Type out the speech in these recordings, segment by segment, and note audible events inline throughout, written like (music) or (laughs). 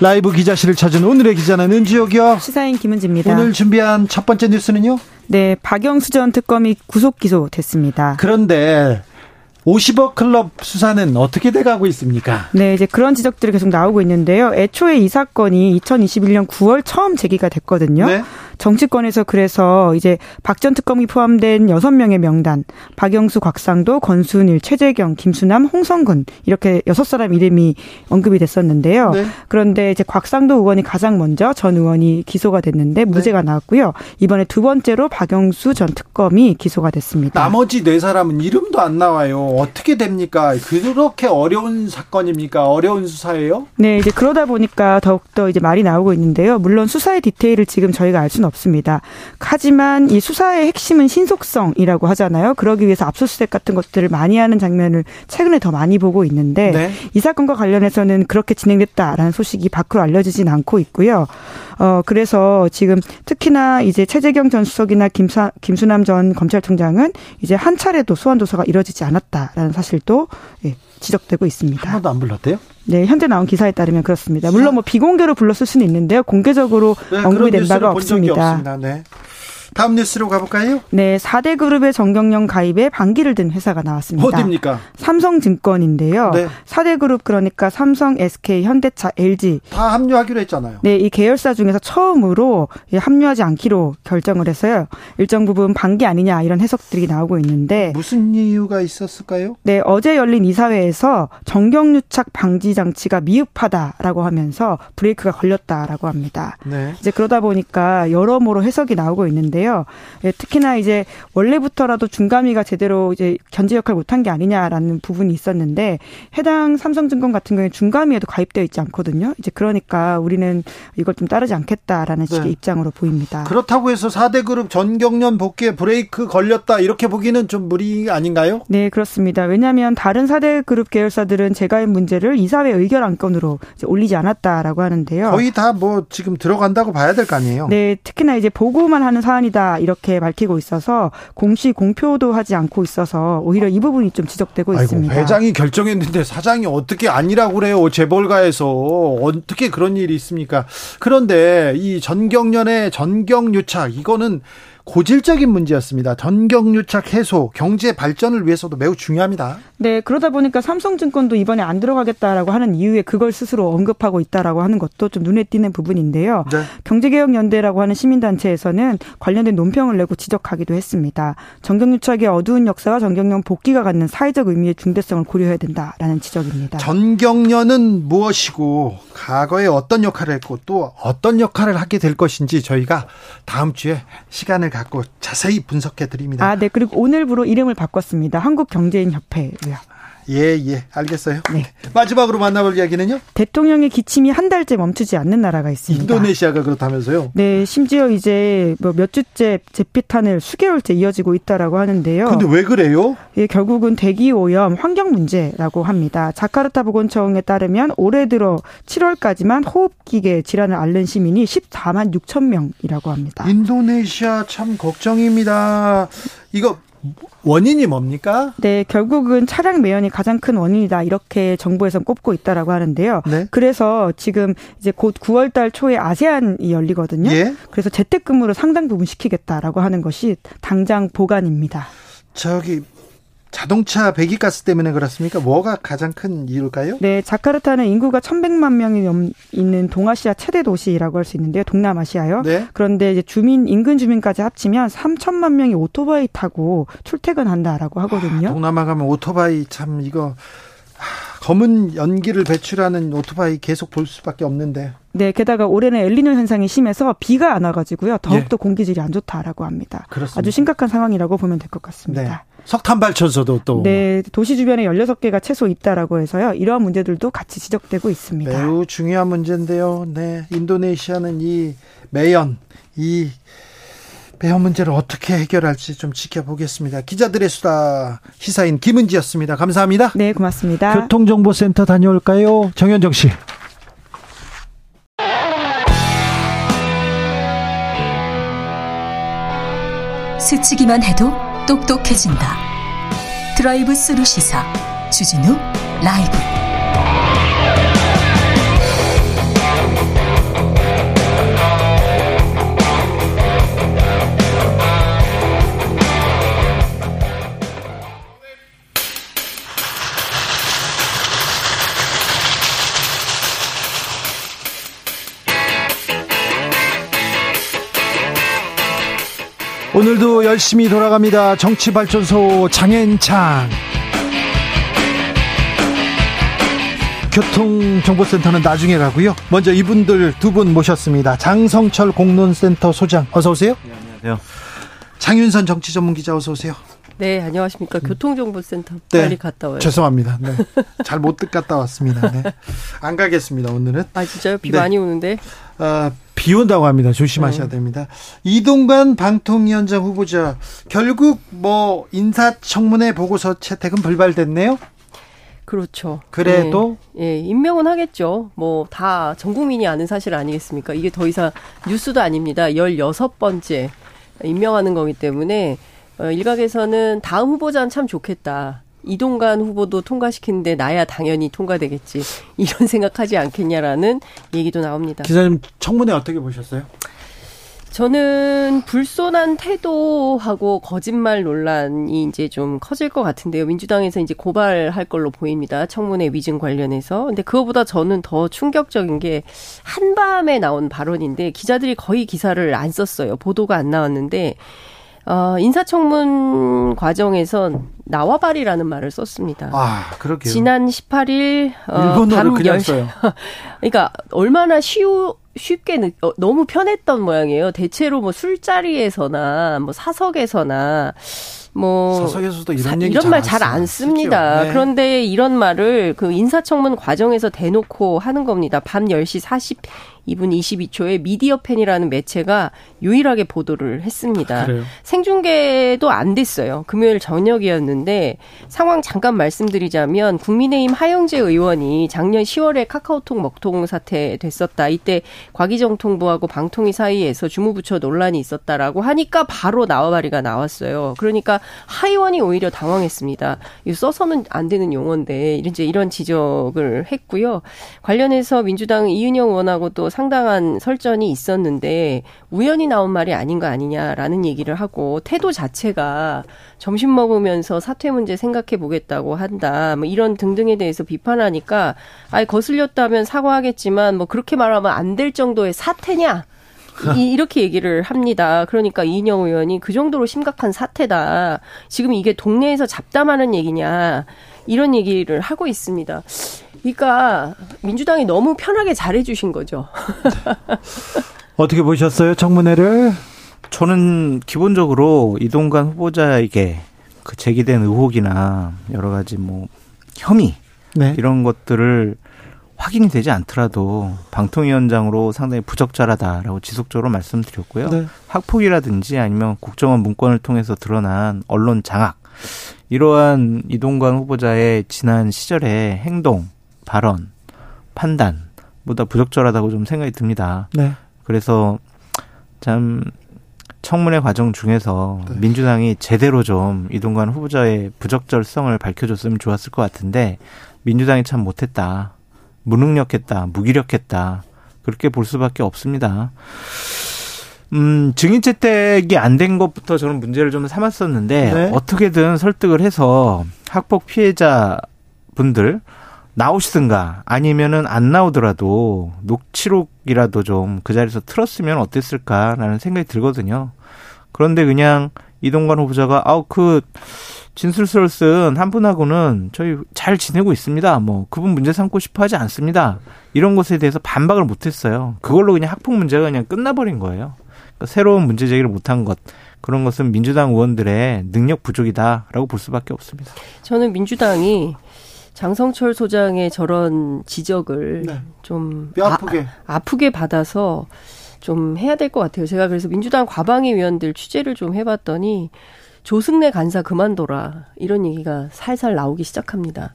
라이브 기자실을 찾은 오늘의 기자는 은지옥이요. 시사인 김은지입니다. 오늘 준비한 첫 번째 뉴스는요? 네, 박영수 전 특검이 구속 기소됐습니다. 그런데 50억 클럽 수사는 어떻게 돼가고 있습니까? 네, 이제 그런 지적들이 계속 나오고 있는데요. 애초에 이 사건이 2021년 9월 처음 제기가 됐거든요. 네? 정치권에서 그래서 이제 박 전 특검이 포함된 6명의 명단, 박영수, 곽상도, 권순일, 최재경, 김수남, 홍성근 이렇게 6사람 이름이 언급이 됐었는데요. 네. 그런데 이제 곽상도 의원이 가장 먼저 전 의원이 기소가 됐는데 무죄가 네. 나왔고요. 이번에 두 번째로 박영수 전 특검이 기소가 됐습니다. 나머지 네 사람은 이름도 안 나와요. 어떻게 됩니까? 그렇게 어려운 사건입니까? 어려운 수사예요? 네, 이제 그러다 보니까 더욱더 이제 말이 나오고 있는데요. 물론 수사의 디테일을 지금 저희가 알 수는 없습니다. 하지만 이 수사의 핵심은 신속성이라고 하잖아요. 그러기 위해서 압수수색 같은 것들을 많이 하는 장면을 최근에 더 많이 보고 있는데 네. 이 사건과 관련해서는 그렇게 진행됐다라는 소식이 밖으로 알려지진 않고 있고요. 어 그래서 지금 특히나 이제 최재경 전 수석이나 김사, 김수남 전 검찰총장은 이제 한 차례도 소환 조사가 이뤄지지 않았다라는 사실도 예, 지적되고 있습니다. 한 번도 안 불렀대요? 네, 현재 나온 기사에 따르면 그렇습니다. 물론 뭐 비공개로 불렀을 수는 있는데요. 공개적으로 네, 언급이 된 바가 없습니다. 네. 다음 뉴스로 가볼까요? 네, 4대 그룹의 정경련 가입에 반기를 든 회사가 나왔습니다. 어디입니까? 삼성증권인데요. 네. 4대 그룹 그러니까 삼성, SK, 현대차, LG 다 합류하기로 했잖아요. 네, 이 계열사 중에서 처음으로 합류하지 않기로 결정을 했어요. 일정 부분 반기 아니냐 이런 해석들이 나오고 있는데 무슨 이유가 있었을까요? 네, 어제 열린 이사회에서 정경유착 방지 장치가 미흡하다라고 하면서 브레이크가 걸렸다라고 합니다. 네. 이제 그러다 보니까 여러모로 해석이 나오고 있는데 있는데요. 예, 특히나 이제 원래부터라도 중감위가 제대로 이제 견제 역할 못한 게 아니냐라는 부분이 있었는데 해당 삼성증권 같은 경우에 중감위에도 가입되어 있지 않거든요. 이제 그러니까 우리는 이걸 좀 따르지 않겠다라는 식의 네. 입장으로 보입니다. 그렇다고 해서 4대 그룹 전경련 복귀에 브레이크 걸렸다 이렇게 보기는 좀 무리 아닌가요? 네, 그렇습니다. 왜냐하면 다른 4대 그룹 계열사들은 재가입 문제를 이사회 의결 안건으로 올리지 않았다라고 하는데요. 거의 다 뭐 지금 들어간다고 봐야 될 거 아니에요? 네, 특히나 이제 보고만 하는 사안이 사안이다 이렇게 밝히고 있어서 공시 공표도 하지 않고 있어서 오히려 이 부분이 좀 지적되고 아이고, 있습니다. 회장이 결정했는데 사장이 어떻게 아니라고 그래요? 재벌가에서 어떻게 그런 일이 있습니까? 그런데 이 전경련의 전경유착 이거는 고질적인 문제였습니다. 전경유착 해소, 경제 발전을 위해서도 매우 중요합니다. 네, 그러다 보니까 삼성증권도 이번에 안 들어가겠다라고 하는 이유에 그걸 스스로 언급하고 있다라고 하는 것도 좀 눈에 띄는 부분인데요. 네. 경제개혁연대라고 하는 시민단체에서는 관련된 논평을 내고 지적하기도 했습니다. 전경유착의 어두운 역사와 전경련 복귀가 갖는 사회적 의미의 중대성을 고려해야 된다라는 지적입니다. 전경련은 무엇이고 과거에 어떤 역할을 했고 또 어떤 역할을 하게 될 것인지 저희가 다음 주에 시간을 갖고 자세히 분석해 드립니다. 아, 네. 그리고 오늘부로 이름을 바꿨습니다. 한국경제인협회로요. 예, 예, 알겠어요. 네. 마지막으로 만나볼 이야기는요? 대통령의 기침이 한 달째 멈추지 않는 나라가 있습니다. 인도네시아가 그렇다면서요? 네, 심지어 이제 뭐 몇 주째 제피탄을 수개월째 이어지고 있다라고 하는데요. 근데 왜 그래요? 예, 결국은 대기 오염, 환경 문제라고 합니다. 자카르타 보건청에 따르면 올해 들어 7월까지만 호흡기계 질환을 앓는 시민이 14만 6천 명이라고 합니다. 인도네시아 참 걱정입니다. 이거 원인이 뭡니까? 네, 결국은 차량 매연이 가장 큰 원인이다 이렇게 정부에서 꼽고 있다라고 하는데요. 네? 그래서 지금 이제 곧 9월달 초에 아세안이 열리거든요. 예? 그래서 재택근무를 상당 부분 시키겠다라고 하는 것이 당장 보관입니다. 저기 자동차 배기가스 때문에 그렇습니까? 뭐가 가장 큰 이유일까요? 네, 자카르타는 인구가 1,100만 명이 넘 있는 동아시아 최대 도시라고 할 수 있는데요. 동남아시아요. 네. 그런데 이제 주민 인근 주민까지 합치면 3천만 명이 오토바이 타고 출퇴근한다라고 하거든요. 아, 동남아 가면 오토바이 참 이거 검은 연기를 배출하는 오토바이 계속 볼 수밖에 없는데. 네, 게다가 올해는 엘리뇨 현상이 심해서 비가 안 와가지고요. 더욱더 예. 공기질이 안 좋다라고 합니다. 그렇습니다. 아주 심각한 상황이라고 보면 될 것 같습니다. 네. 석탄 발전소도 또 네, 도시 주변에 16개가 최소 있다라고 해서요. 이러한 문제들도 같이 지적되고 있습니다. 매우 중요한 문제인데요. 네. 인도네시아는 이 매연 이 배현 문제를 어떻게 해결할지 좀 지켜보겠습니다. 기자들의 수다 시사인 김은지였습니다. 감사합니다. 네, 고맙습니다. 교통정보센터 다녀올까요? 정현정 씨. 스치기만 해도 똑똑해진다. 드라이브 스루 시사 주진우 라이브. 오늘도 열심히 돌아갑니다. 정치발전소 장앤창. 교통정보센터는 나중에 가고요. 먼저 이분들 두 분 모셨습니다. 장성철 공론센터 소장 어서 오세요. 네, 안녕하세요. 장윤선 정치전문기자 어서 오세요. 네, 안녕하십니까. 교통정보센터 네, 빨리 갔다 와요. 죄송합니다. 네. 잘못 갔다 왔습니다. 네. 안 가겠습니다, 오늘은. 아, 진짜요? 비 네. 많이 오는데? 아, 비 온다고 합니다. 조심하셔야 네. 됩니다. 이동관 방통위원장 후보자 결국 뭐 인사청문회 보고서 채택은 불발됐네요. 그렇죠. 그래도 예, 예 임명은 하겠죠. 뭐 다 전 국민이 아는 사실 아니겠습니까? 이게 더 이상 뉴스도 아닙니다. 16번째 임명하는 거기 때문에 어, 일각에서는 다음 후보자는 참 좋겠다. 이동관 후보도 통과시키는데 나야 당연히 통과되겠지. 이런 (laughs) 생각하지 않겠냐라는 얘기도 나옵니다. 기자님 청문회 어떻게 보셨어요? 저는 불손한 태도하고 거짓말 논란이 이제 좀 커질 것 같은데요. 민주당에서 이제 고발할 걸로 보입니다. 청문회 위증 관련해서. 근데 그거보다 저는 더 충격적인 게 한밤에 나온 발언인데 기자들이 거의 기사를 안 썼어요. 보도가 안 나왔는데 어, 인사청문 과정에선 나와발이라는 말을 썼습니다. 아, 그렇게요. 지난 18일 어, 밤 10시. (laughs) 그러니까 얼마나 쉬우 쉽게 느, 어, 너무 편했던 모양이에요. 대체로 뭐 술자리에서나 뭐 사석에서나 뭐 사석에서도 이런 얘기 이런 말 잘 안 씁니다. 네. 그런데 이런 말을 그 인사청문 과정에서 대놓고 하는 겁니다. 밤 10시 42분 22초에 미디어 팬이라는 매체가 유일하게 보도를 했습니다. 그래요? 생중계도 안 됐어요. 금요일 저녁이었는데 상황 잠깐 말씀드리자면 국민의힘 하영재 의원이 작년 10월에 카카오톡 먹통 사태 됐었다. 이때 곽희정 통부하고 방통위 사이에서 주무부처 논란이 있었다라고 하니까 바로 나와바리가 나왔어요. 그러니까 하의원이 오히려 당황했습니다. 이거 써서는 안 되는 용어인데 이제 이런 지적을 했고요. 관련해서 민주당 이윤영 의원하고 또 상당한 설전이 있었는데 우연히 나온 말이 아닌 거 아니냐라는 얘기를 하고 태도 자체가 점심 먹으면서 사퇴 문제 생각해 보겠다고 한다. 뭐 이런 등등에 대해서 비판하니까 아예 거슬렸다면 사과하겠지만 뭐 그렇게 말하면 안 될 정도의 사태냐? 이, 이렇게 얘기를 합니다. 그러니까 이인영 의원이 그 정도로 심각한 사태다. 지금 이게 동네에서 잡담하는 얘기냐. 이런 얘기를 하고 있습니다. 그러니까 민주당이 너무 편하게 잘해주신 거죠. (laughs) 어떻게 보셨어요, 청문회를? 저는 기본적으로 이동관 후보자에게 그 제기된 의혹이나 여러 가지 뭐 혐의 네. 이런 것들을 확인이 되지 않더라도 방통위원장으로 상당히 부적절하다라고 지속적으로 말씀드렸고요. 네. 학폭이라든지 아니면 국정원 문건을 통해서 드러난 언론 장악 이러한 이동관 후보자의 지난 시절의 행동, 발언, 판단 보다 부적절하다고 좀 생각이 듭니다. 네. 그래서 참 청문회 과정 중에서 네. 민주당이 제대로 좀 이동관 후보자의 부적절성을 밝혀줬으면 좋았을 것 같은데 민주당이 참 못했다. 무능력했다, 무기력했다. 그렇게 볼 수밖에 없습니다. 음, 증인 채택이 안 된 것부터 저는 문제를 좀 삼았었는데 네. 어떻게든 설득을 해서 학폭 피해자 분들 나오시든가 아니면은 안 나오더라도 녹취록이라도 좀 그 자리에서 틀었으면 어땠을까라는 생각이 들거든요. 그런데 그냥 이동관 후보자가 아우 그 진술서를 쓴 한 분하고는 저희 잘 지내고 있습니다. 뭐 그분 문제 삼고 싶어 하지 않습니다. 이런 것에 대해서 반박을 못 했어요. 그걸로 그냥 학폭 문제가 그냥 끝나버린 거예요. 그러니까 새로운 문제 제기를 못한 것. 그런 것은 민주당 의원들의 능력 부족이다라고 볼 수밖에 없습니다. 저는 민주당이 장성철 소장의 저런 지적을 네. 좀 뼈아프게 아, 아프게 받아서 좀 해야 될 것 같아요. 제가 그래서 민주당 과방위 위원들 취재를 좀 해봤더니 조승래 간사 그만둬라 이런 얘기가 살살 나오기 시작합니다.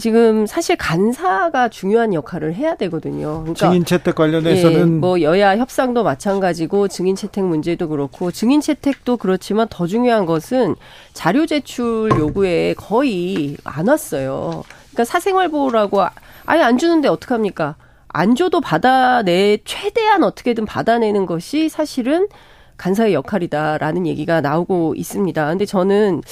지금 사실 간사가 중요한 역할을 해야 되거든요. 그러니까 증인 채택 관련해서는 예, 뭐 여야 협상도 마찬가지고 증인 채택 문제도 그렇고 증인 채택도 그렇지만 더 중요한 것은 자료 제출 요구에 거의 안 왔어요. 그러니까 사생활 보호라고 아예 안 주는데 어떡합니까? 안 줘도 받아내 최대한 어떻게든 받아내는 것이 사실은 간사의 역할이다라는 얘기가 나오고 있습니다. 근데 저는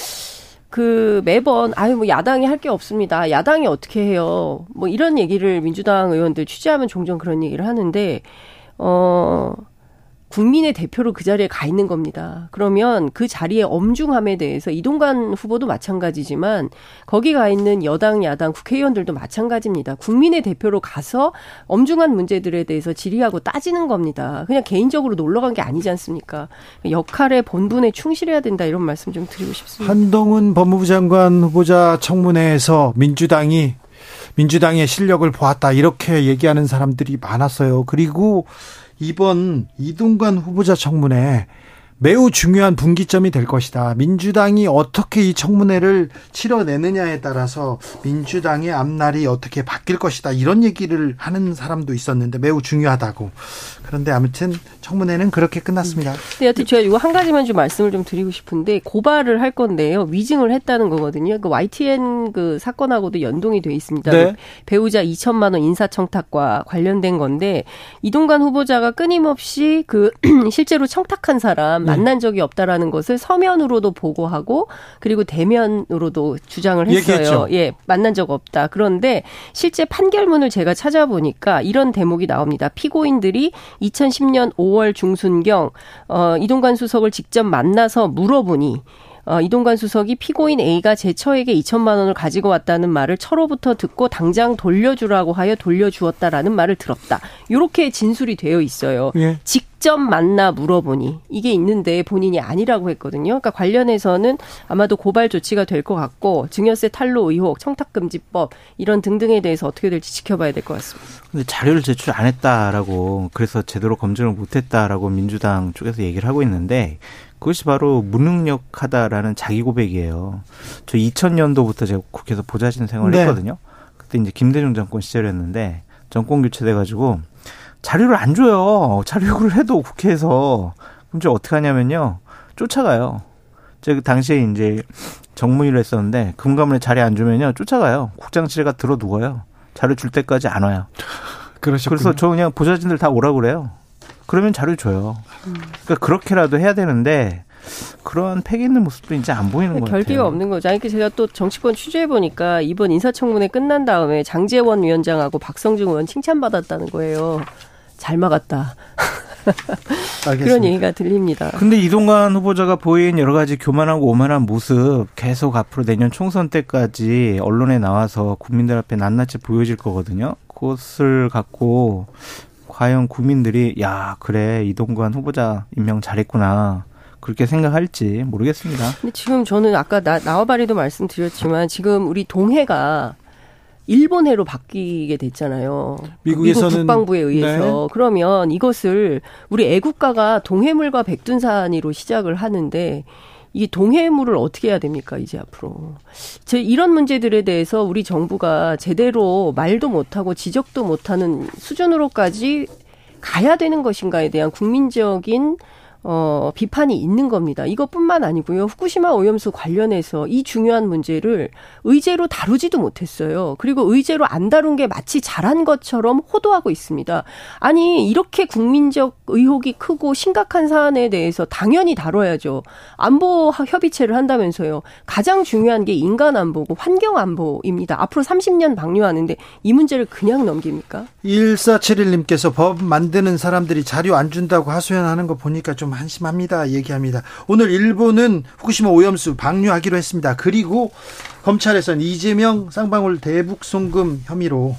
그 매번 아유 뭐 야당이 할 게 없습니다. 야당이 어떻게 해요? 뭐 이런 얘기를 민주당 의원들 취재하면 종종 그런 얘기를 하는데 어 국민의 대표로 그 자리에 가 있는 겁니다. 그러면 그 자리의 엄중함에 대해서 이동관 후보도 마찬가지지만 거기 가 있는 여당, 야당, 국회의원들도 마찬가지입니다. 국민의 대표로 가서 엄중한 문제들에 대해서 질의하고 따지는 겁니다. 그냥 개인적으로 놀러 간 게 아니지 않습니까? 역할의 본분에 충실해야 된다 이런 말씀 좀 드리고 싶습니다. 한동훈 법무부 장관 후보자 청문회에서 민주당이 민주당의 실력을 보았다 이렇게 얘기하는 사람들이 많았어요. 그리고 이번 이동관 후보자 청문회 매우 중요한 분기점이 될 것이다. 민주당이 어떻게 이 청문회를 치러내느냐에 따라서 민주당의 앞날이 어떻게 바뀔 것이다. 이런 얘기를 하는 사람도 있었는데 매우 중요하다고. 그런데 아무튼 청문회는 그렇게 끝났습니다. 네, 여튼 제가 이거 한 가지만 좀 말씀을 좀 드리고 싶은데 고발을 할 건데요. 위증을 했다는 거거든요. 그 YTN 그 사건하고도 연동이 돼 있습니다. 네. 그 배우자 2천만 원 인사청탁과 관련된 건데 이동관 후보자가 끊임없이 그 (clears throat) 실제로 청탁한 사람 네. 만난 적이 없다라는 것을 서면으로도 보고하고 그리고 대면으로도 주장을 했어요. 얘기했죠. 예, 만난 적 없다. 그런데 실제 판결문을 제가 찾아보니까 이런 대목이 나옵니다. 피고인들이 2010년 5월 중순경 어 이동관 수석을 직접 만나서 물어보니 어, 이동관 수석이 피고인 A가 제 처에게 2천만 원을 가지고 왔다는 말을 처로부터 듣고 당장 돌려주라고 하여 돌려주었다라는 말을 들었다. 이렇게 진술이 되어 있어요. 예. 직 접 만나 물어보니 이게 있는데 본인이 아니라고 했거든요. 그러니까 관련해서는 아마도 고발 조치가 될 것 같고 증여세 탈루 의혹, 청탁금지법 이런 등등에 대해서 어떻게 될지 지켜봐야 될 것 같습니다. 근데 자료를 제출 안 했다라고 그래서 제대로 검증을 못 했다라고 민주당 쪽에서 얘기를 하고 있는데 그것이 바로 무능력하다라는 자기 고백이에요. 저 2000년도부터 제가 국회에서 보좌진 생활을 네. 했거든요. 그때 이제 김대중 정권 시절이었는데 정권 교체돼 가지고 자료를 안 줘요. 자료 요구를 해도 국회에서 그럼 저 어떻게 하냐면요. 쫓아가요. 제가 그 당시에 이제 정무위를 했었는데 금감원에 자리 안 주면요. 쫓아가요. 국장실에가 들어 누워요. 자료 줄 때까지 안 와요. 그러셨군요. 그래서 저 그냥 보좌진들 다 오라 그래요. 그러면 자료 줘요. 그러니까 그렇게라도 해야 되는데 그런 패기 있는 모습도 이제 안 보이는 거예요. 결기가 없는 거죠. 아니, 제가 또 정치권 취재해 보니까 이번 인사청문회 끝난 다음에 장재원 위원장하고 박성중 의원 칭찬받았다는 거예요. 잘 막았다. (laughs) 그런 얘기가 들립니다. 근데 이동관 후보자가 보인 여러 가지 교만하고 오만한 모습 계속 앞으로 내년 총선 때까지 언론에 나와서 국민들 앞에 낱낱이 보여질 거거든요. 그것을 갖고 과연 국민들이 야 그래 이동관 후보자 임명 잘했구나 그렇게 생각할지 모르겠습니다. 근데 지금 저는 아까 나, 나와바리도 말씀드렸지만 지금 우리 동해가 일본해로 바뀌게 됐잖아요. 미국에서는 미국 국방부에 의해서 네. 그러면 이것을 우리 애국가가 동해물과 백둔산이로 시작을 하는데 이 동해물을 어떻게 해야 됩니까 이제 앞으로 제 이런 문제들에 대해서 우리 정부가 제대로 말도 못하고 지적도 못하는 수준으로까지 가야 되는 것인가에 대한 국민적인 어, 비판이 있는 겁니다. 이것뿐만 아니고요. 후쿠시마 오염수 관련해서 이 중요한 문제를 의제로 다루지도 못했어요. 그리고 의제로 안 다룬 게 마치 잘한 것처럼 호도하고 있습니다. 아니, 이렇게 국민적 의혹이 크고 심각한 사안에 대해서 당연히 다뤄야죠. 안보 협의체를 한다면서요. 가장 중요한 게 인간 안보고 환경 안보입니다. 앞으로 30년 방류하는데 이 문제를 그냥 넘깁니까? 1471님께서 법 만드는 사람들이 자료 안 준다고 하소연하는 거 보니까 좀좀 한심합니다. 얘기합니다. 오늘 일본은 후쿠시마 오염수 방류하기로 했습니다. 그리고 검찰에서는 이재명 쌍방울 대북 송금 혐의로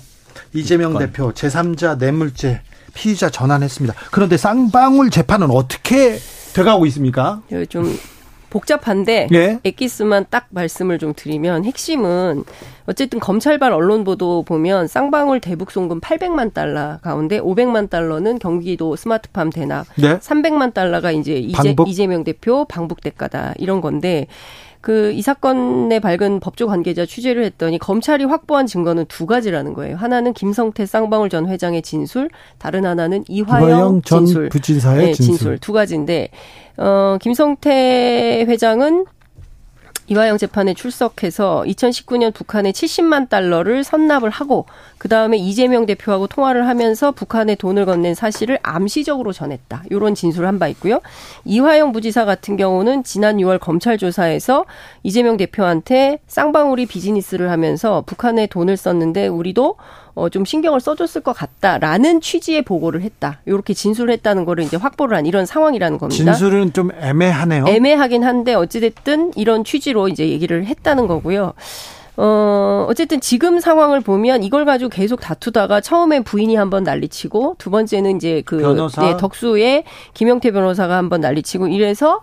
이재명 대표 제3자 뇌물죄 피의자 전환했습니다. 그런데 쌍방울 재판은 어떻게 돼가고 있습니까? 좀 복잡한데 예? 엑기스만 딱 말씀을 좀 드리면 핵심은 어쨌든 검찰발 언론 보도 보면 쌍방울 대북 송금 800만 달러 가운데 500만 달러는 경기도 스마트팜 대납, 네? 300만 달러가 이제 이재, 이재명 대표 방북 대가다 이런 건데 그 이 사건에 밝은 법조 관계자 취재를 했더니 검찰이 확보한 증거는 두 가지라는 거예요. 하나는 김성태 쌍방울 전 회장의 진술, 다른 하나는 이화영, 이화영 진술, 부진사의 네, 진술. 진술 두 가지인데 어 김성태 회장은 이화영 재판에 출석해서 2019년 북한에 70만 달러를 선납을 하고 그 다음에 이재명 대표하고 통화를 하면서 북한에 돈을 건넨 사실을 암시적으로 전했다. 이런 진술을 한 바 있고요. 이화영 부지사 같은 경우는 지난 6월 검찰 조사에서 이재명 대표한테 쌍방울이 비즈니스를 하면서 북한에 돈을 썼는데 우리도 어, 좀 신경을 써줬을 것 같다라는 취지의 보고를 했다. 이렇게 진술을 했다는 거를 이제 확보를 한 이런 상황이라는 겁니다. 진술은 좀 애매하네요. 애매하긴 한데 어찌됐든 이런 취지로 이제 얘기를 했다는 거고요. 어, 어쨌든 지금 상황을 보면 이걸 가지고 계속 다투다가 처음에 부인이 한번 난리치고 두 번째는 이제 그 변호사? 네, 덕수의 김영태 변호사가 한번 난리치고 이래서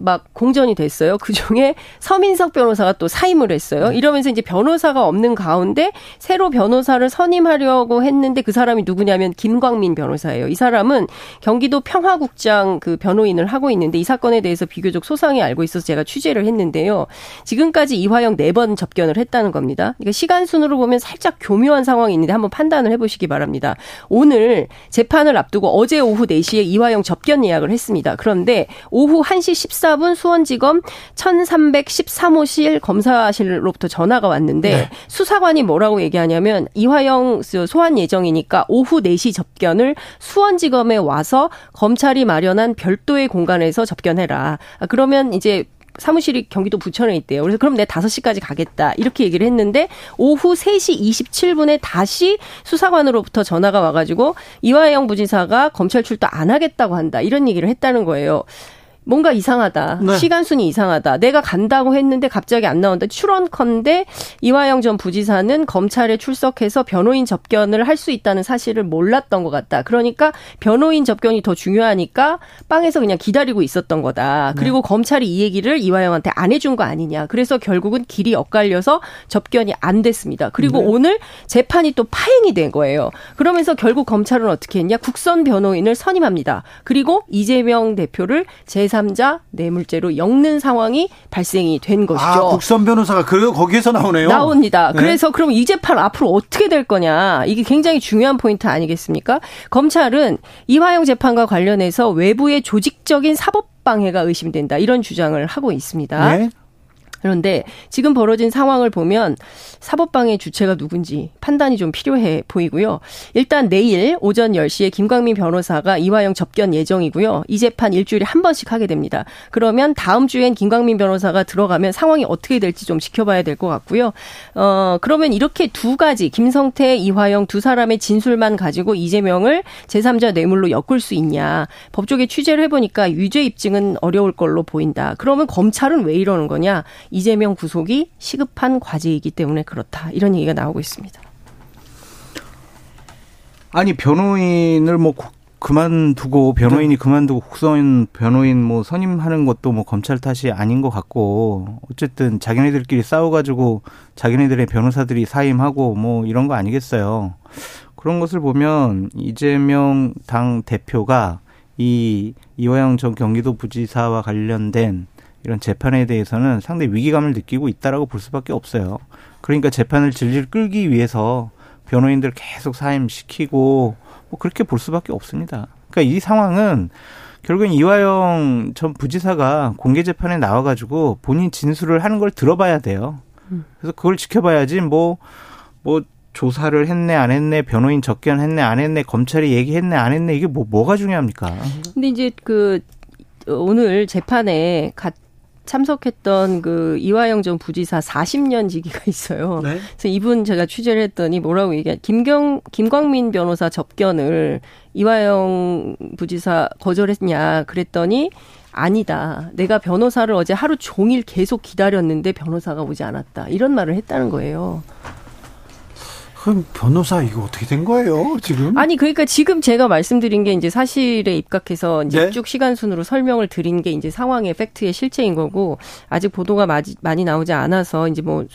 막 공전이 됐어요. 그 중에 서민석 변호사가 또 사임을 했어요. 네. 이러면서 이제 변호사가 없는 가운데 새로 변호사를 선임하려고 했는데 그 사람이 누구냐면 김광민 변호사예요. 이 사람은 경기도 평화국장 그 변호인을 하고 있는데 이 사건에 대해서 비교적 소상히 알고 있어서 제가 취재를 했는데요. 지금까지 이화영 네 번 접견을 했다는 겁니다. 그러니까 시간 순으로 보면 살짝 교묘한 상황이 있는데 한번 판단을 해보시기 바랍니다. 오늘 재판을 앞두고 어제 오후 4시에 이화영 접견 예약을 했습니다. 그런데 오후 1시 14 수사분 수원지검 1313호실 검사실로부터 전화가 왔는데 네. 수사관이 뭐라고 얘기하냐면 이화영 소환 예정이니까 오후 4시 접견을 수원지검에 와서 검찰이 마련한 별도의 공간에서 접견해라. 아, 그러면 이제 사무실이 경기도 부천에 있대요. 그래서 그럼 내 5시까지 가겠다. 이렇게 얘기를 했는데 오후 3시 27분에 다시 수사관으로부터 전화가 와가지고 이화영 부지사가 검찰 출두 안 하겠다고 한다. 이런 얘기를 했다는 거예요. 뭔가 이상하다. 네. 시간순이 이상하다. 내가 간다고 했는데 갑자기 안 나온다. 출원컨대 이화영 전 부지사는 검찰에 출석해서 변호인 접견을 할 수 있다는 사실을 몰랐던 것 같다. 그러니까 변호인 접견이 더 중요하니까 빵에서 그냥 기다리고 있었던 거다. 네. 그리고 네. 검찰이 이 얘기를 이화영한테 안 해준 거 아니냐. 그래서 결국은 길이 엇갈려서 접견이 안 됐습니다. 그리고 네. 오늘 재판이 또 파행이 된 거예요. 그러면서 결국 검찰은 어떻게 했냐. 국선 변호인을 선임합니다. 그리고 이재명 대표를 제 제3자 뇌물죄로 엮는 상황이 발생이 된 것이죠. 아, 국선 변호사가 그 거기에서 나오네요. 나옵니다. 네. 그래서 그럼 이 재판 앞으로 어떻게 될 거냐. 이게 굉장히 중요한 포인트 아니겠습니까? 검찰은 이화영 재판과 관련해서 외부의 조직적인 사법 방해가 의심된다. 이런 주장을 하고 있습니다. 네. 그런데 지금 벌어진 상황을 보면 사법방해 주체가 누군지 판단이 좀 필요해 보이고요. 일단 내일 오전 10시에 김광민 변호사가 이화영 접견 예정이고요. 이 재판 일주일에 한 번씩 하게 됩니다. 그러면 다음 주엔 김광민 변호사가 들어가면 상황이 어떻게 될지 좀 지켜봐야 될 것 같고요. 어, 그러면 이렇게 두 가지 김성태, 이화영 두 사람의 진술만 가지고 이재명을 제3자 뇌물로 엮을 수 있냐. 법조계 취재를 해보니까 유죄 입증은 어려울 걸로 보인다. 그러면 검찰은 왜 이러는 거냐. 이재명 구속이 시급한 과제이기 때문에 그렇다. 이런 얘기가 나오고 있습니다. 아니 변호인을 뭐 그만두고 변호인이 네. 그만두고 국선 변호인 뭐 선임하는 것도 뭐 검찰 탓이 아닌 것 같고 어쨌든 자기네들끼리 싸워가지고 자기네들의 변호사들이 사임하고 뭐 이런 거 아니겠어요. 그런 것을 보면 이재명 당 대표가 이 이화영 전 경기도 부지사와 관련된 이런 재판에 대해서는 상당히 위기감을 느끼고 있다라고 볼 수밖에 없어요. 그러니까 재판을 질질 끌기 위해서 변호인들 계속 사임시키고 뭐 그렇게 볼 수밖에 없습니다. 그러니까 이 상황은 결국엔 이화영 전 부지사가 공개 재판에 나와 가지고 본인 진술을 하는 걸 들어봐야 돼요. 그래서 그걸 지켜봐야지 뭐뭐 뭐 조사를 했네 안 했네 변호인 접견했네 안 했네 검찰이 얘기했네 안 했네 이게 뭐 뭐가 중요합니까? 근데 이제 그 오늘 재판에 갓 참석했던 그 이화영 전 부지사 40년 지기가 있어요. 네? 그래서 이분 제가 취재를 했더니 뭐라고 얘기해 김경 김광민 변호사 접견을 이화영 부지사 거절했냐 그랬더니 아니다. 내가 변호사를 어제 하루 종일 계속 기다렸는데 변호사가 오지 않았다. 이런 말을 했다는 거예요. 그럼 변호사 이거 어떻게 된 거예요 지금? 아니 그러니까 지금 제가 말씀드린 게 이제 사실에 입각해서 이제 네? 쭉 시간 순으로 설명을 드린 게 이제 상황의 팩트의 실체인 거고 아직 보도가 많이 나오지 않아서 이제 뭐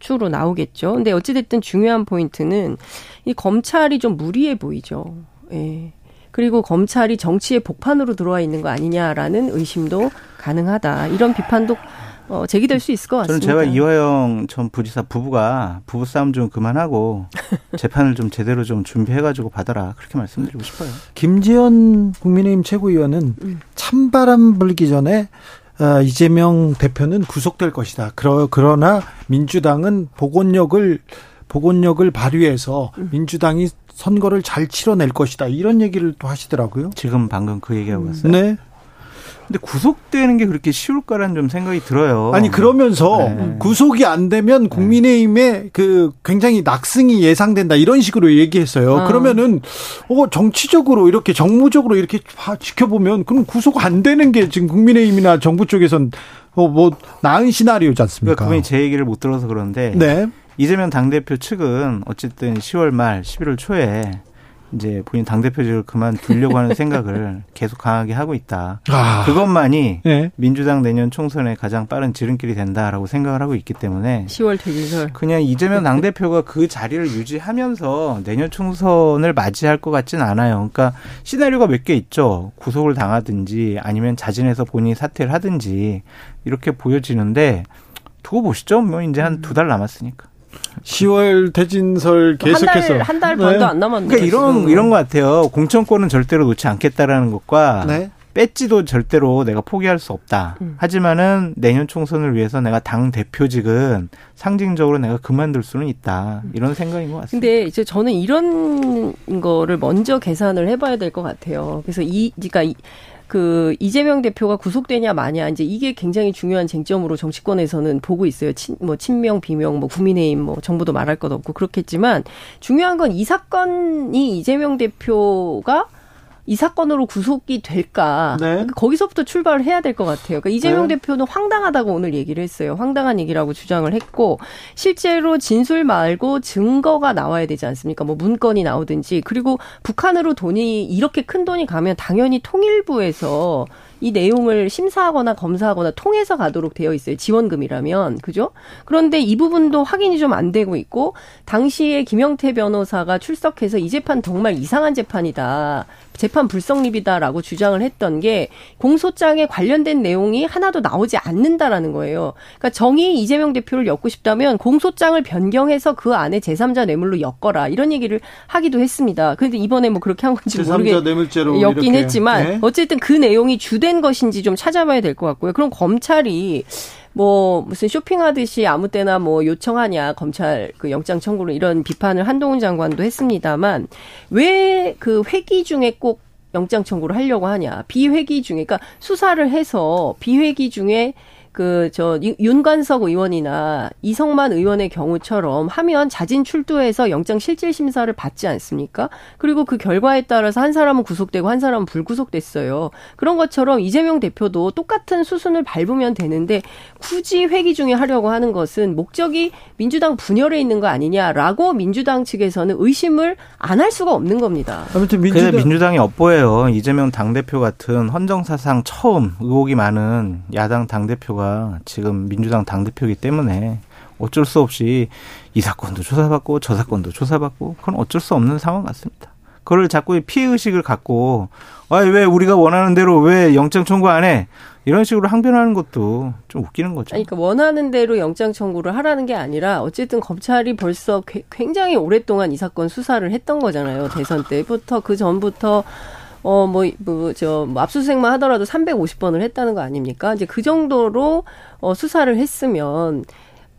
수로 나오겠죠. 근데 어찌 됐든 중요한 포인트는 이 검찰이 좀 무리해 보이죠. 예. 그리고 검찰이 정치의 복판으로 들어와 있는 거 아니냐라는 의심도 가능하다. 이런 비판도 어, 제기될 수 있을 것 같습니다. 저는 제가 이화영 전 부지사 부부가 부부 싸움 좀 그만하고 (laughs) 재판을 좀 제대로 좀 준비해가지고 받아라 그렇게 말씀드리고 싶어요. 김지현 국민의힘 최고위원은 음. 찬바람 불기 전에 어, 이재명 대표는 구속될 것이다. 그러, 그러나 민주당은 복원력을 복원력을 발휘해서 음. 민주당이 선거를 잘 치러낼 것이다. 이런 얘기를 또 하시더라고요. 지금 방금 그 얘기하고 왔어요. 네. 근데 구속되는 게 그렇게 쉬울까라는 좀 생각이 들어요. 아니 그러면서 네. 구속이 안 되면 국민의힘의 그 굉장히 낙승이 예상된다 이런 식으로 얘기했어요. 아. 그러면은 어 정치적으로 이렇게 정무적으로 이렇게 지켜보면 그럼 구속 안 되는 게 지금 국민의힘이나 정부 쪽에선 어, 뭐 나은 시나리오지 않습니까? 그러니까 그분이 제 얘기를 못 들어서 그런데 네. 이재명 당대표 측은 어쨌든 10월 말 11월 초에 이제 본인 당대표직을 그만두려고 하는 (laughs) 생각을 계속 강하게 하고 있다. 아. 그것만이 네. 민주당 내년 총선에 가장 빠른 지름길이 된다라고 생각을 하고 있기 때문에 10월 퇴진설 그냥 이재명 당대표가 그 자리를 유지하면서 내년 총선을 맞이할 것 같지는 않아요. 그러니까 시나리오가 몇 개 있죠. 구속을 당하든지 아니면 자진해서 본인이 사퇴를 하든지 이렇게 보여지는데 두고 보시죠. 뭐 이제 한 두 달 남았으니까. 10월 대진설 계속해서 한달 반도 네. 안 남았는데 그러니까 이런 지금. 이런 것 같아요. 공천권은 절대로 놓지 않겠다라는 것과 네. 뺏지도 절대로 내가 포기할 수 없다. 음. 하지만은 내년 총선을 위해서 내가 당 대표직은 상징적으로 내가 그만둘 수는 있다. 이런 생각인 것 같습니다. 근데 이제 저는 이런 거를 먼저 계산을 해봐야 될 것 같아요. 그래서 이, 그러니까 이, 그 이재명 대표가 구속되냐 마냐 이제 이게 굉장히 중요한 쟁점으로 정치권에서는 보고 있어요. 친, 뭐 친명 비명 뭐 국민의힘 뭐 정부도 말할 것 없고 그렇겠지만 중요한 건 이 사건이 이재명 대표가 이 사건으로 구속이 될까? 네. 그러니까 거기서부터 출발을 해야 될 것 같아요. 그러니까 이재명 네. 대표는 황당하다고 오늘 얘기를 했어요. 황당한 얘기라고 주장을 했고 실제로 진술 말고 증거가 나와야 되지 않습니까? 뭐 문건이 나오든지 그리고 북한으로 돈이 이렇게 큰 돈이 가면 당연히 통일부에서 이 내용을 심사하거나 검사하거나 통해서 가도록 되어 있어요. 지원금이라면. 그죠? 그런데 이 부분도 확인이 좀 안 되고 있고 당시에 김영태 변호사가 출석해서 이 재판 정말 이상한 재판이다. 재판 불성립이다라고 주장을 했던 게 공소장에 관련된 내용이 하나도 나오지 않는다라는 거예요. 그러니까 정의 이재명 대표를 엮고 싶다면 공소장을 변경해서 그 안에 제3자 뇌물로 엮어라 이런 얘기를 하기도 했습니다. 그런데 이번에 뭐 그렇게 한 건지 모르겠 뇌물죄로 엮긴 이렇게. 했지만 네. 어쨌든 그 내용이 주된 것인지 좀 찾아봐야 될 것 같고요. 그럼 검찰이 뭐 무슨 쇼핑하듯이 아무 때나 뭐 요청하냐 검찰 그 영장 청구를 이런 비판을 한동훈 장관도 했습니다만 왜 그 회기 중에 꼭 영장 청구를 하려고 하냐 비회기 중에 그러니까 수사를 해서 비회기 중에 그 저 윤관석 의원이나 이성만 의원의 경우처럼 하면 자진 출두해서 영장 실질 심사를 받지 않습니까? 그리고 그 결과에 따라서 한 사람은 구속되고 한 사람은 불구속됐어요. 그런 것처럼 이재명 대표도 똑같은 수순을 밟으면 되는데 굳이 회기 중에 하려고 하는 것은 목적이 민주당 분열에 있는 거 아니냐라고 민주당 측에서는 의심을 안 할 수가 없는 겁니다. 아무튼 민주당 민주당이 엇보여요. 이재명 당 대표 같은 헌정사상 처음 의혹이 많은 야당 당 대표가 대표가 지금 민주당 당 대표이기 때문에 어쩔 수 없이 이 사건도 조사받고 저 사건도 조사받고 그건 어쩔 수 없는 상황 같습니다. 그걸 자꾸 피해 의식을 갖고 아왜 우리가 원하는 대로 왜 영장 청구 안 해? 이런 식으로 항변하는 것도 좀 웃기는 거죠. 그러니까 원하는 대로 영장 청구를 하라는 게 아니라 어쨌든 검찰이 벌써 굉장히 오랫동안 이 사건 수사를 했던 거잖아요. 대선 때부터 그 전부터 어, 뭐, 뭐, 저, 뭐 압수수색만 하더라도 350번을 했다는 거 아닙니까? 이제 그 정도로 어, 수사를 했으면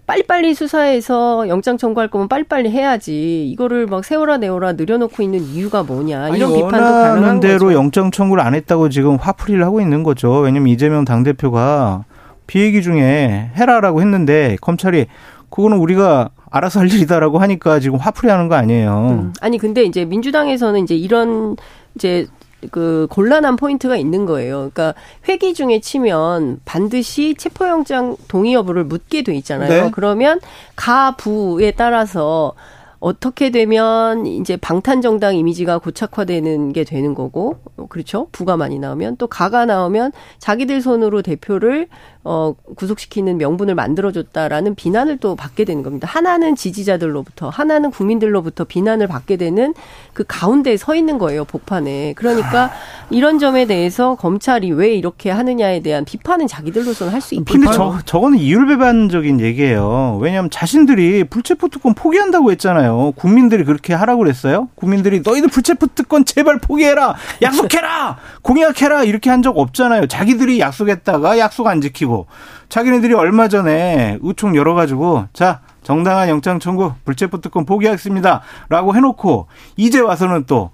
빨리빨리 수사해서 영장 청구할 거면 빨리빨리 해야지. 이거를 막 세워라 내워라 늘여놓고 있는 이유가 뭐냐. 이런 아니, 비판도 가능한 대로 거죠. 영장 청구를 안 했다고 지금 화풀이를 하고 있는 거죠. 왜냐면 이재명 당대표가 비얘기 중에 해라라고 했는데 검찰이 그거는 우리가 알아서 할 일이다라고 하니까 지금 화풀이 하는 거 아니에요. 음. 아니 근데 이제 민주당에서는 이제 이런 이제 그 곤란한 포인트가 있는 거예요. 그러니까 회기 중에 치면 반드시 체포영장 동의 여부를 묻게 돼 있잖아요. 네. 그러면 가부에 따라서 어떻게 되면 이제 방탄 정당 이미지가 고착화되는 게 되는 거고, 그렇죠? 부가 많이 나오면 또 가가 나오면 자기들 손으로 대표를 어, 구속시키는 명분을 만들어줬다라는 비난을 또 받게 되는 겁니다. 하나는 지지자들로부터, 하나는 국민들로부터 비난을 받게 되는 그 가운데에 서 있는 거예요, 복판에. 그러니까 이런 점에 대해서 검찰이 왜 이렇게 하느냐에 대한 비판은 자기들로서는 할 수 있다. 근데 저, 저거는 이율배반적인 얘기예요. 왜냐하면 자신들이 불체포 특권 포기한다고 했잖아요. 국민들이 그렇게 하라고 그랬어요? 국민들이 너희들 불체포 특권 제발 포기해라! 약속해라! 공약해라! 이렇게 한 적 없잖아요. 자기들이 약속했다가 약속 안 지키고 자기네들이 얼마 전에 의총 열어가지고 자 정당한 영장 청구 불체포 특권 포기하겠습니다라고 해놓고 이제 와서는 또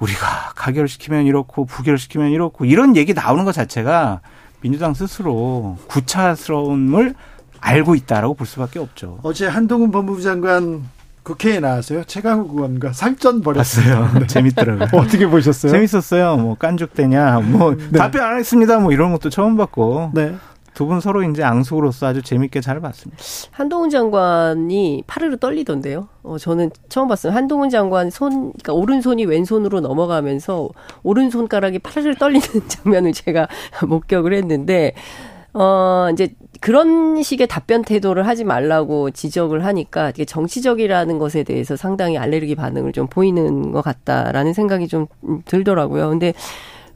우리가 가결시키면 이렇고 부결시키면 이렇고 이런 얘기 나오는 것 자체가 민주당 스스로 구차스러움을 알고 있다라고 볼 수밖에 없죠. 어제 한동훈 법무부 장관 국회에 나와서요. 최강욱 의원과 살전 벌였어요. (laughs) 네. 재밌더라고요. (laughs) 어떻게 보셨어요? 재밌었어요. 뭐 깐죽대냐, 뭐 네. 답변 안 했습니다. 뭐 이런 것도 처음 봤고. 네. 두 분 서로 이제 앙숙으로서 아주 재밌게 잘 봤습니다. 한동훈 장관이 파르르 떨리던데요. 어, 저는 처음 봤어요. 한동훈 장관 손, 그러니까 오른손이 왼손으로 넘어가면서 오른손가락이 파르르 떨리는 (laughs) 장면을 제가 (laughs) 목격을 했는데, 어, 이제 그런 식의 답변 태도를 하지 말라고 지적을 하니까 이게 정치적이라는 것에 대해서 상당히 알레르기 반응을 좀 보이는 것 같다라는 생각이 좀 들더라고요. 근데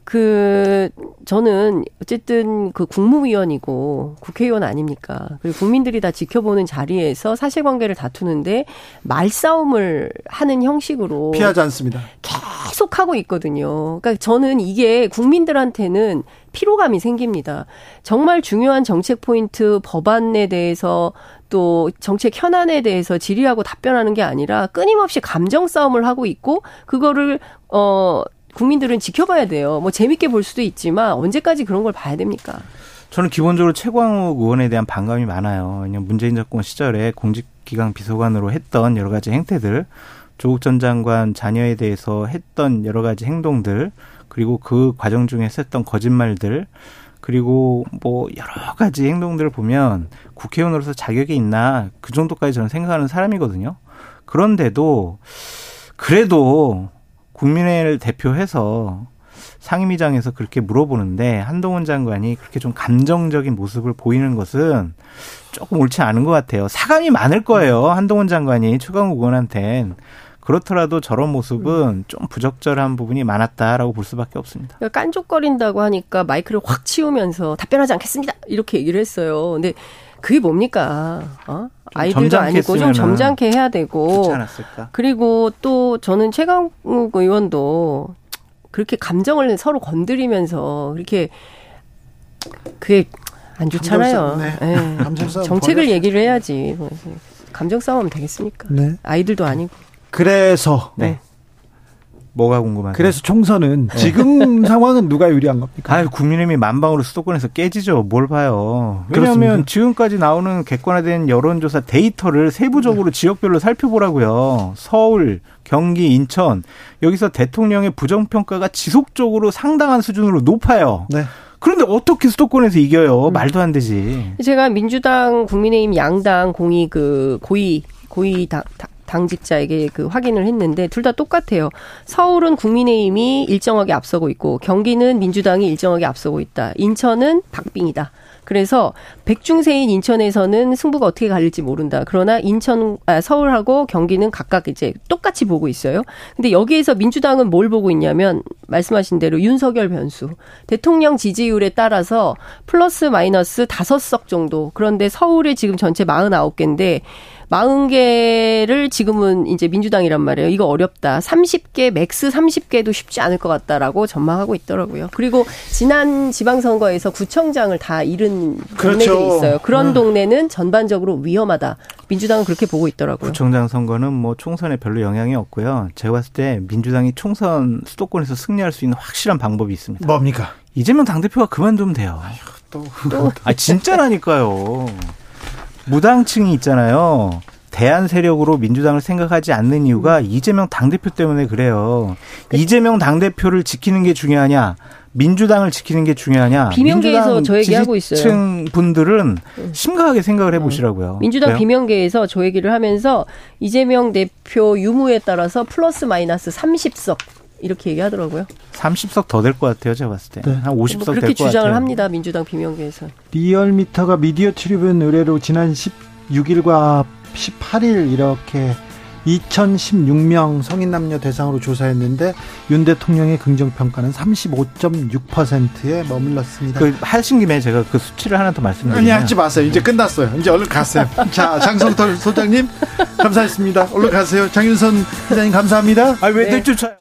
그 저는 어쨌든 그 국무위원이고 국회의원 아닙니까? 그리고 국민들이 다 지켜보는 자리에서 사실관계를 다투는데 말싸움을 하는 형식으로 피하지 않습니다. 계속 하고 있거든요. 그러니까 저는 이게 국민들한테는 피로감이 생깁니다. 정말 중요한 정책 포인트 법안에 대해서 또 정책 현안에 대해서 질의하고 답변하는 게 아니라 끊임없이 감정 싸움을 하고 있고 그거를 어 국민들은 지켜봐야 돼요. 뭐 재밌게 볼 수도 있지만 언제까지 그런 걸 봐야 됩니까? 저는 기본적으로 최광욱 의원에 대한 반감이 많아요. 왜냐면 문재인 정권 시절에 공직기강 비서관으로 했던 여러 가지 행태들, 조국 전 장관 자녀에 대해서 했던 여러 가지 행동들, 그리고 그 과정 중에 했던 거짓말들, 그리고 뭐 여러 가지 행동들을 보면 국회의원으로서 자격이 있나 그 정도까지 저는 생각하는 사람이거든요. 그런데도 그래도 국민회를 대표해서 상임위장에서 그렇게 물어보는데 한동훈 장관이 그렇게 좀 감정적인 모습을 보이는 것은 조금 옳지 않은 것 같아요. 사감이 많을 거예요. 한동훈 장관이 최강욱 의원한텐. 그렇더라도 저런 모습은 좀 부적절한 부분이 많았다라고 볼 수밖에 없습니다. 그러니까 깐족거린다고 하니까 마이크를 확 치우면서 답변하지 않겠습니다. 이렇게 얘기를 했어요. 근데 그게 뭡니까? 어? 아이들도 아니고 좀 점잖게 해야 되고. 그리고 또 저는 최강욱 의원도 그렇게 감정을 서로 건드리면서 그렇게 그게 안 좋잖아요. 네. 네. (laughs) 정책을 얘기를 해야지. 감정 싸움하면 되겠습니까? 네. 아이들도 아니고. 그래서 네. 뭐가 궁금하세요? 그래서 총선은 네. 지금 (laughs) 상황은 누가 유리한 겁니까? 아, 국민의힘이 만방으로 수도권에서 깨지죠. 뭘 봐요. 왜냐하면 그렇습니다. 지금까지 나오는 객관화된 여론조사 데이터를 세부적으로 네. 지역별로 살펴보라고요. 서울, 경기, 인천 여기서 대통령의 부정평가가 지속적으로 상당한 수준으로 높아요. 네. 그런데 어떻게 수도권에서 이겨요? 음. 말도 안 되지. 제가 민주당, 국민의힘 양당 공이 그 고위 고위 당, 당 직자에게 그 확인을 했는데 둘 다 똑같아요. 서울은 국민의힘이 일정하게 앞서고 있고 경기는 민주당이 일정하게 앞서고 있다. 인천은 박빙이다. 그래서 백중세인 인천에서는 승부가 어떻게 갈릴지 모른다. 그러나 인천 아, 서울하고 경기는 각각 이제 똑같이 보고 있어요. 근데 여기에서 민주당은 뭘 보고 있냐면 말씀하신 대로 윤석열 변수. 대통령 지지율에 따라서 플러스 마이너스 다섯 석 정도. 그런데 서울에 지금 전체 49개인데 40개를 지금은 이제 민주당이란 말이에요. 이거 어렵다. 30개, max 30개도 쉽지 않을 것 같다라고 전망하고 있더라고요. 그리고 지난 지방선거에서 구청장을 다 잃은 그렇죠. 동네들이 있어요. 그런 네. 동네는 전반적으로 위험하다. 민주당은 그렇게 보고 있더라고요. 구청장 선거는 뭐 총선에 별로 영향이 없고요. 제가 봤을 때 민주당이 총선 수도권에서 승리할 수 있는 확실한 방법이 있습니다. 뭡니까? 이재명 당대표가 그만두면 돼요. 아휴, 또. 또. 아, 진짜라니까요. 무당층이 있잖아요. 대안 세력으로 민주당을 생각하지 않는 이유가 이재명 당대표 때문에 그래요. 이재명 당대표를 지키는 게 중요하냐? 민주당을 지키는 게 중요하냐? 비명계에서 저 얘기하고 있어요. 분들은 심각하게 생각을 해보시라고요. 민주당 왜요? 비명계에서 저 얘기를 하면서 이재명 대표 유무에 따라서 플러스 마이너스 30석 이렇게 얘기하더라고요. 30석 더 될 것 같아요, 제가 봤을 때. 네. 한 50석 뭐 될것 같아요. 그렇게 주장을 합니다, 민주당 비명계에서. 리얼미터가 미디어 트리뷴 의뢰로 지난 16일과 18일 이렇게 2016명 성인 남녀 대상으로 조사했는데 윤 대통령의 긍정 평가는 35.6%에 머물렀습니다. 그 하신 김에 제가 그 수치를 하나 더 말씀드리면 아니 하지 마세요. 이제 끝났어요. 이제 얼른 가세요. 자 장성털 (laughs) 소장님 감사했습니다. 얼른 가세요. 장윤선 기자님 감사합니다. 아왜 네. 내쫓아요?